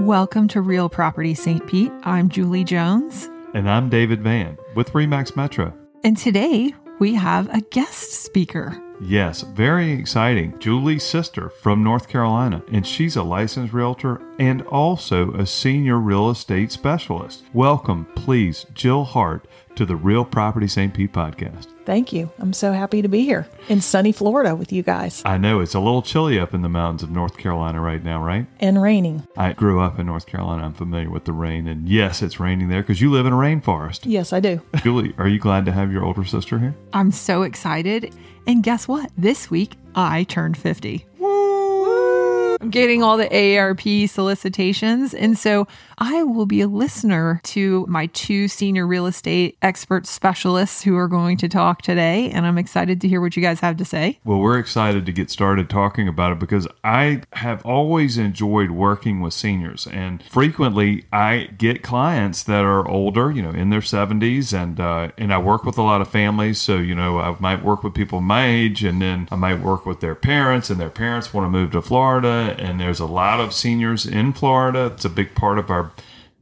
Welcome to Real Property St. Pete. I'm Julie Jones. And I'm David Vann with Remax Metro. And today we have a guest speaker. Yes, very exciting. Julie's sister from North Carolina, and she's a licensed realtor and also a senior real estate specialist. Welcome, please, Jill Hart, to the Real Property St. Pete podcast. Thank you. I'm so happy to be here in sunny Florida with you guys. I know it's a little chilly up in the mountains of North Carolina right now, right? And raining. I grew up in North Carolina. I'm familiar with the rain. And yes, it's raining there because you live in a rainforest. Yes, I do. Julie, are you glad to have your older sister here? I'm so excited. And guess what? This week I turned 50. I'm getting all the AARP solicitations. And so I will be a listener to my two senior real estate expert specialists who are going to talk today. And I'm excited to hear what you guys have to say. Well, we're excited to get started talking about it because I have always enjoyed working with seniors. And frequently I get clients that are older, you know, in their 70s. And, uh, and I work with a lot of families. So, you know, I might work with people my age and then I might work with their parents and their parents want to move to Florida and there's a lot of seniors in Florida. It's a big part of our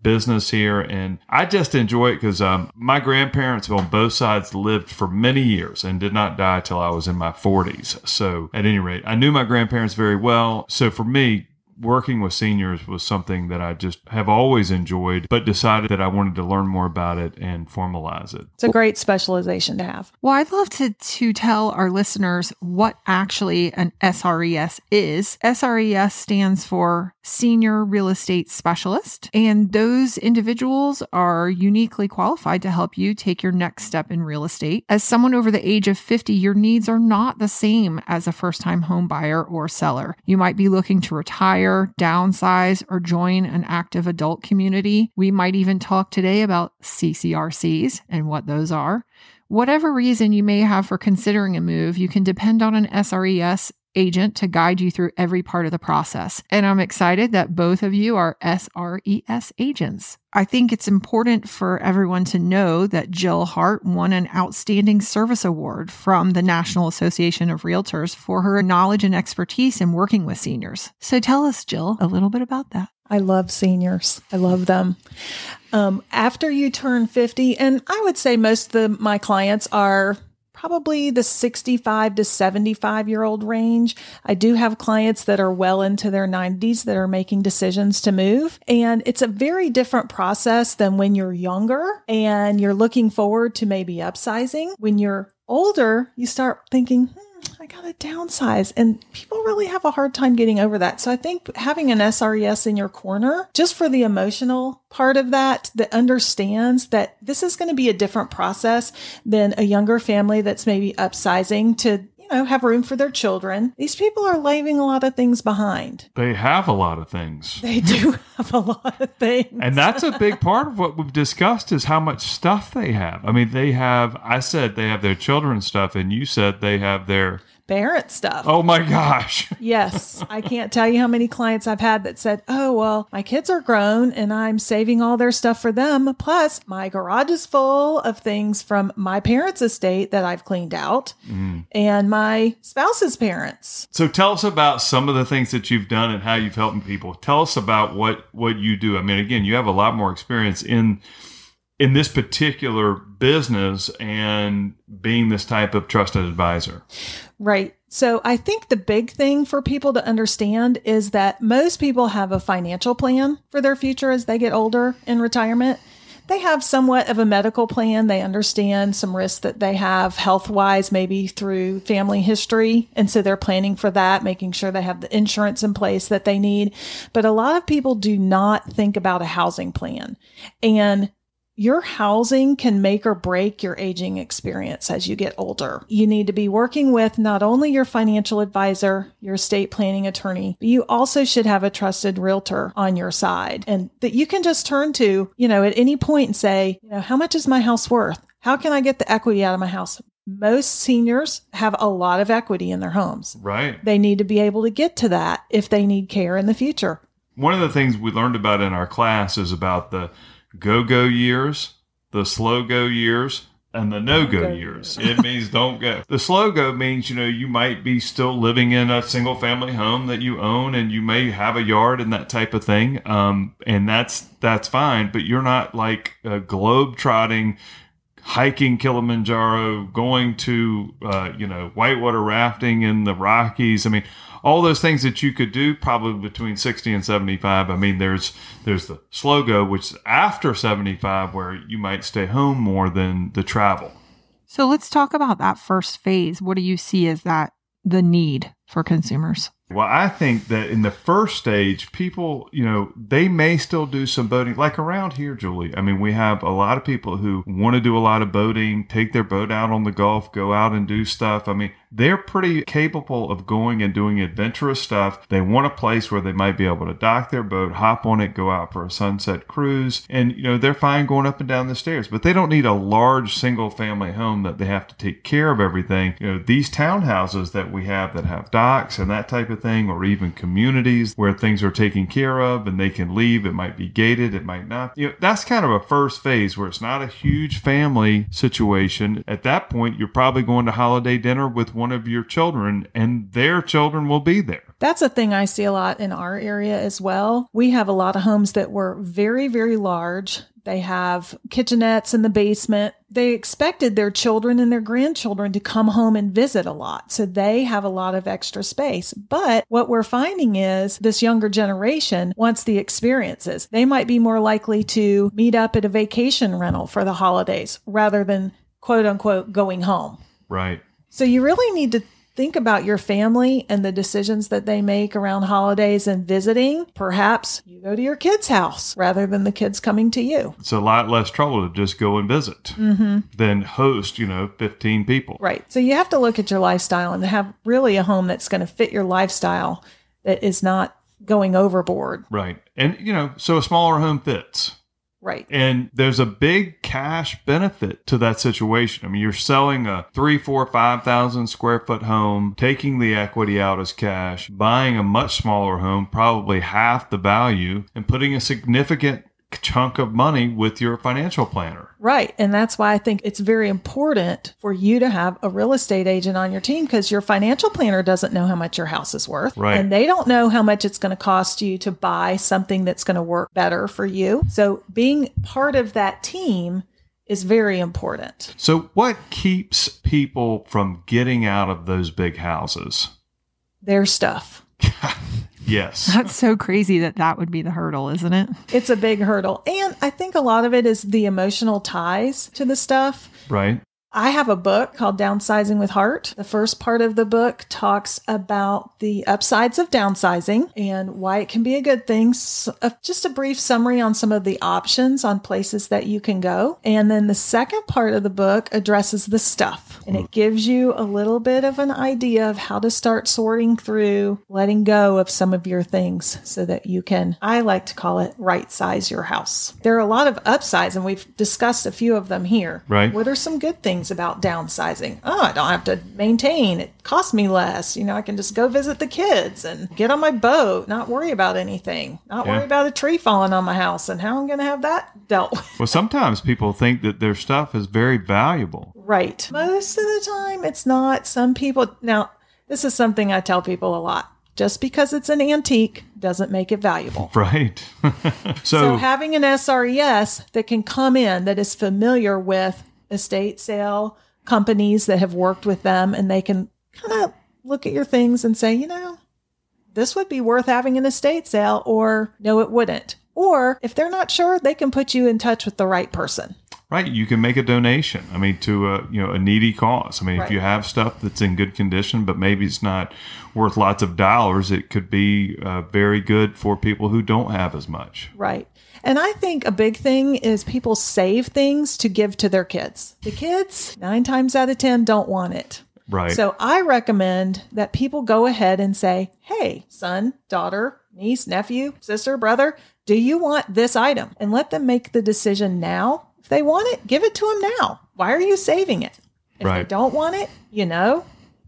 business here and i just enjoy it because um, my grandparents on both sides lived for many years and did not die till i was in my 40s so at any rate i knew my grandparents very well so for me working with seniors was something that I just have always enjoyed, but decided that I wanted to learn more about it and formalize it. It's a great specialization to have. Well, I'd love to, to tell our listeners what actually an SRES is. SRES stands for Senior Real Estate Specialist, and those individuals are uniquely qualified to help you take your next step in real estate. As someone over the age of 50, your needs are not the same as a first time home buyer or seller. You might be looking to retire retire, downsize, or join an active adult community. We might even talk today about CCRCs and what those are. Whatever reason you may have for considering a move, you can depend on an SRES agent to guide you through every part of the process. And I'm excited that both of you are SRES agents. I think it's important for everyone to know that Jill Hart won an Outstanding Service Award from the National Association of Realtors for her knowledge and expertise in working with seniors. So tell us, Jill, a little bit about that. I love seniors. I love them. Um, after you turn 50, and I would say most of the, my clients are probably the 65 to 75 year old range. I do have clients that are well into their 90s that are making decisions to move. And it's a very different process than when you're younger and you're looking forward to maybe upsizing. When you're older, you start thinking, hmm, got oh, to downsize. And people really have a hard time getting over that. So I think having an SRES in your corner, just for the emotional part of that, that understands that this is going to be a different process than a younger family that's maybe upsizing to you know, have room for their children. These people are leaving a lot of things behind. They have a lot of things. They do have a lot of things. And that's a big part of what we've discussed is how much stuff they have. I mean, they have, I said they have their children's stuff, and you said they have their parent stuff. Oh my gosh. yes. I can't tell you how many clients I've had that said, Oh, well, my kids are grown and I'm saving all their stuff for them. Plus, my garage is full of things from my parents' estate that I've cleaned out mm. and my spouse's parents. So tell us about some of the things that you've done and how you've helped people. Tell us about what what you do. I mean, again, you have a lot more experience in in this particular business and being this type of trusted advisor. Right. So I think the big thing for people to understand is that most people have a financial plan for their future as they get older in retirement. They have somewhat of a medical plan. They understand some risks that they have health wise, maybe through family history. And so they're planning for that, making sure they have the insurance in place that they need. But a lot of people do not think about a housing plan. And your housing can make or break your aging experience as you get older. You need to be working with not only your financial advisor, your estate planning attorney, but you also should have a trusted realtor on your side and that you can just turn to, you know, at any point and say, you know, how much is my house worth? How can I get the equity out of my house? Most seniors have a lot of equity in their homes. Right. They need to be able to get to that if they need care in the future. One of the things we learned about in our class is about the go go years, the slow go years, and the no go years. It means don't go. The slow go means, you know, you might be still living in a single family home that you own and you may have a yard and that type of thing. Um, and that's, that's fine, but you're not like a globe trotting, hiking Kilimanjaro, going to, uh, you know, whitewater rafting in the Rockies. I mean, all those things that you could do probably between 60 and 75 i mean there's there's the slow go which is after 75 where you might stay home more than the travel So let's talk about that first phase. What do you see as that the need for consumers? Well i think that in the first stage people you know they may still do some boating like around here julie i mean we have a lot of people who want to do a lot of boating take their boat out on the gulf go out and do stuff i mean they're pretty capable of going and doing adventurous stuff. They want a place where they might be able to dock their boat, hop on it, go out for a sunset cruise, and you know they're fine going up and down the stairs. But they don't need a large single family home that they have to take care of everything. You know these townhouses that we have that have docks and that type of thing, or even communities where things are taken care of and they can leave. It might be gated, it might not. You know that's kind of a first phase where it's not a huge family situation. At that point, you're probably going to holiday dinner with one of your children and their children will be there. That's a thing I see a lot in our area as well. We have a lot of homes that were very, very large. They have kitchenettes in the basement. They expected their children and their grandchildren to come home and visit a lot. So they have a lot of extra space. But what we're finding is this younger generation wants the experiences. They might be more likely to meet up at a vacation rental for the holidays rather than quote unquote going home. Right. So you really need to think about your family and the decisions that they make around holidays and visiting. Perhaps you go to your kid's house rather than the kids coming to you. It's a lot less trouble to just go and visit mm-hmm. than host, you know, 15 people. Right. So you have to look at your lifestyle and have really a home that's going to fit your lifestyle that is not going overboard. Right. And, you know, so a smaller home fits. Right. And there's a big cash benefit to that situation. I mean, you're selling a three, four, five thousand square foot home, taking the equity out as cash, buying a much smaller home, probably half the value, and putting a significant chunk of money with your financial planner. Right. And that's why I think it's very important for you to have a real estate agent on your team because your financial planner doesn't know how much your house is worth. Right. And they don't know how much it's going to cost you to buy something that's going to work better for you. So being part of that team is very important. So, what keeps people from getting out of those big houses? Their stuff. Yes. That's so crazy that that would be the hurdle, isn't it? It's a big hurdle. And I think a lot of it is the emotional ties to the stuff. right. I have a book called Downsizing with Heart. The first part of the book talks about the upsides of downsizing and why it can be a good thing. S- uh, just a brief summary on some of the options on places that you can go. And then the second part of the book addresses the stuff and it gives you a little bit of an idea of how to start sorting through letting go of some of your things so that you can, I like to call it right size your house. There are a lot of upsides and we've discussed a few of them here. Right. What are some good things about downsizing? Oh, I don't have to maintain. It costs me less. You know, I can just go visit the kids and get on my boat, not worry about anything, not Yeah. worry about a tree falling on my house and how I'm going to have that dealt with. Well, sometimes people think that their stuff is very valuable. Right. Most of the time, it's not. Some people, now, this is something I tell people a lot. Just because it's an antique doesn't make it valuable. Right. So, so, having an SRES that can come in that is familiar with estate sale companies that have worked with them and they can kind of look at your things and say, you know, this would be worth having an estate sale or no, it wouldn't. Or if they're not sure, they can put you in touch with the right person. Right, you can make a donation. I mean, to a you know a needy cause. I mean, if you have stuff that's in good condition, but maybe it's not worth lots of dollars, it could be uh, very good for people who don't have as much. Right. And I think a big thing is people save things to give to their kids. The kids, nine times out of 10, don't want it. Right. So I recommend that people go ahead and say, hey, son, daughter, niece, nephew, sister, brother, do you want this item? And let them make the decision now. If they want it, give it to them now. Why are you saving it? If they don't want it, you know,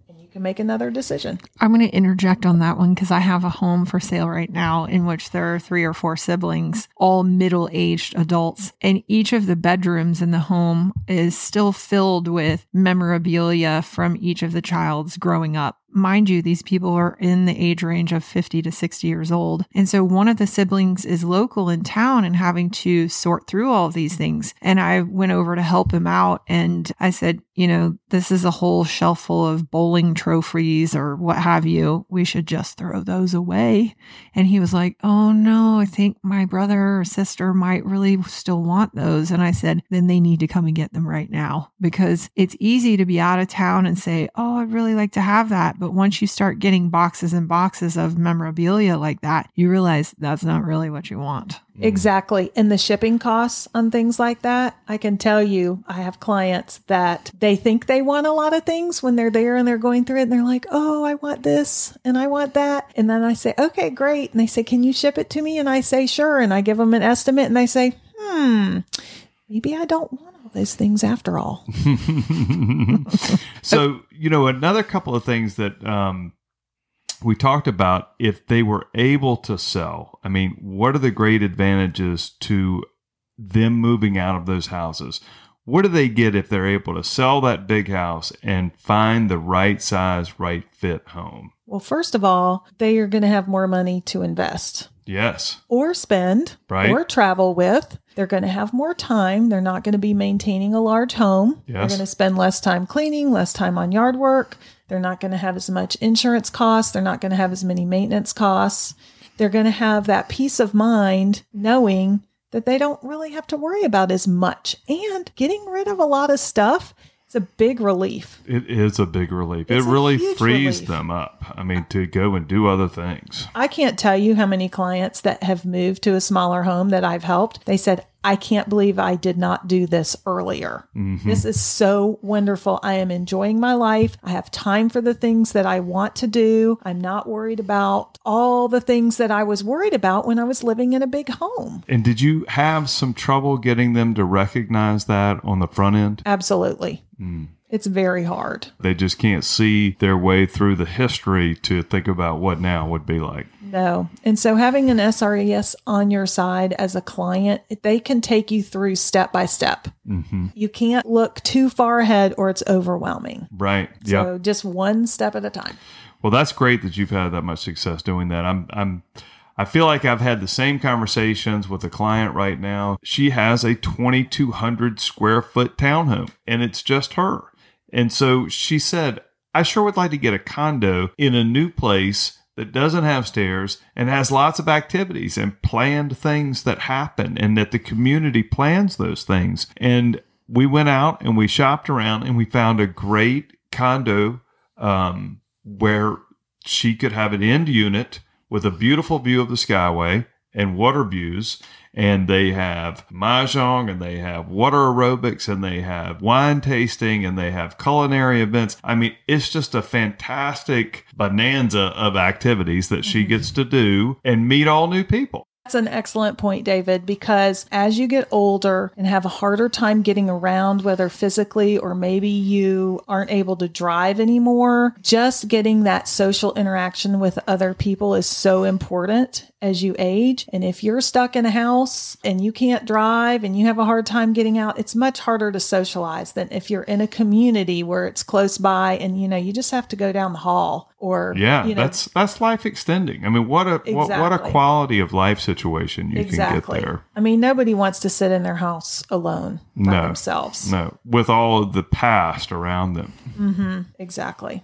and you You can make another decision. I'm going to interject on that one because I have a home for sale right now in which there are three or four siblings, all middle aged adults, and each of the bedrooms in the home is still filled with memorabilia from each of the child's growing up mind you, these people are in the age range of 50 to 60 years old. And so one of the siblings is local in town and having to sort through all of these things. And I went over to help him out and I said, you know, this is a whole shelf full of bowling trophies or what have you. We should just throw those away. And he was like, oh no, I think my brother or sister might really still want those. And I said, then they need to come and get them right now because it's easy to be out of town and say, oh, I'd really like to have that. But once you start getting boxes and boxes of memorabilia like that, you realize that's not really what you want. Exactly. And the shipping costs on things like that, I can tell you, I have clients that they think they want a lot of things when they're there and they're going through it and they're like, oh, I want this and I want that. And then I say, okay, great. And they say, can you ship it to me? And I say, sure. And I give them an estimate and they say, hmm, maybe I don't want all those things after all. so, you know, another couple of things that um, we talked about if they were able to sell, I mean, what are the great advantages to them moving out of those houses? What do they get if they're able to sell that big house and find the right size, right fit home? Well, first of all, they are going to have more money to invest. Yes. Or spend, Right. or travel with. They're going to have more time. They're not going to be maintaining a large home. They're going to spend less time cleaning, less time on yard work. They're not going to have as much insurance costs. They're not going to have as many maintenance costs. They're going to have that peace of mind knowing that they don't really have to worry about as much. And getting rid of a lot of stuff is a big relief. It is a big relief. It's it really frees relief. them up. I mean, to go and do other things. I can't tell you how many clients that have moved to a smaller home that I've helped. They said, I can't believe I did not do this earlier. Mm-hmm. This is so wonderful. I am enjoying my life. I have time for the things that I want to do. I'm not worried about all the things that I was worried about when I was living in a big home. And did you have some trouble getting them to recognize that on the front end? Absolutely. Mm. It's very hard. They just can't see their way through the history to think about what now would be like. No. And so having an SRES on your side as a client, they can take you through step by step. Mm-hmm. You can't look too far ahead or it's overwhelming. Right. Yeah. So just one step at a time. Well, that's great that you've had that much success doing that. I'm I'm I feel like I've had the same conversations with a client right now. She has a 2200 square foot townhome and it's just her. And so she said, "I sure would like to get a condo in a new place that doesn't have stairs and has lots of activities and planned things that happen and that the community plans those things." And we went out and we shopped around and we found a great condo um, where she could have an end unit with a beautiful view of the skyway and water views. And they have mahjong and they have water aerobics and they have wine tasting and they have culinary events. I mean, it's just a fantastic bonanza of activities that she mm-hmm. gets to do and meet all new people. That's an excellent point, David, because as you get older and have a harder time getting around, whether physically or maybe you aren't able to drive anymore, just getting that social interaction with other people is so important as you age. And if you're stuck in a house and you can't drive and you have a hard time getting out, it's much harder to socialize than if you're in a community where it's close by and you know you just have to go down the hall or Yeah, you know, that's that's life extending. I mean, what a what, what a quality of life situation you exactly. can get there. I mean, nobody wants to sit in their house alone by No. themselves. No, with all of the past around them. Mm-hmm. Exactly.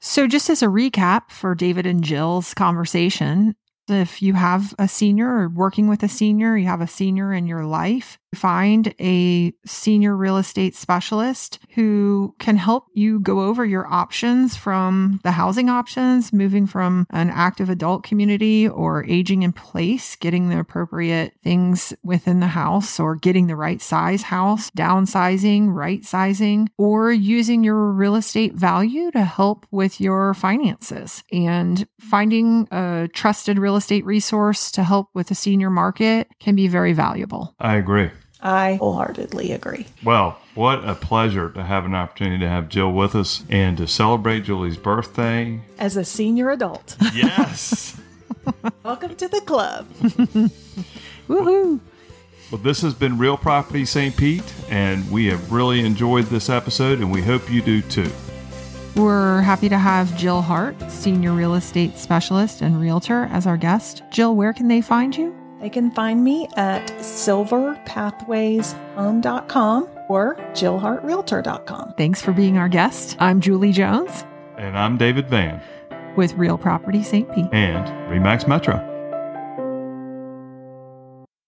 So, just as a recap for David and Jill's conversation, if you have a senior or working with a senior, you have a senior in your life, find a senior real estate specialist who can help you go over your options from the housing options, moving from an active adult community or aging in place, getting the appropriate things within the house or getting the right size house, downsizing, right sizing, or using your real estate value to help with your finances and finding a trusted real estate resource to help with the senior market can be very valuable. I agree. I wholeheartedly agree. Well, what a pleasure to have an opportunity to have Jill with us and to celebrate Julie's birthday. As a senior adult, Yes. welcome to the club. Woohoo! well, this has been Real Property St. Pete, and we have really enjoyed this episode, and we hope you do too. We're happy to have Jill Hart, Senior Real Estate Specialist and Realtor, as our guest. Jill, where can they find you? They can find me at silverpathwayshome.com or jillhartrealtor.com. Thanks for being our guest. I'm Julie Jones And I'm David Vann with Real Property St. Pete. and Remax Metro.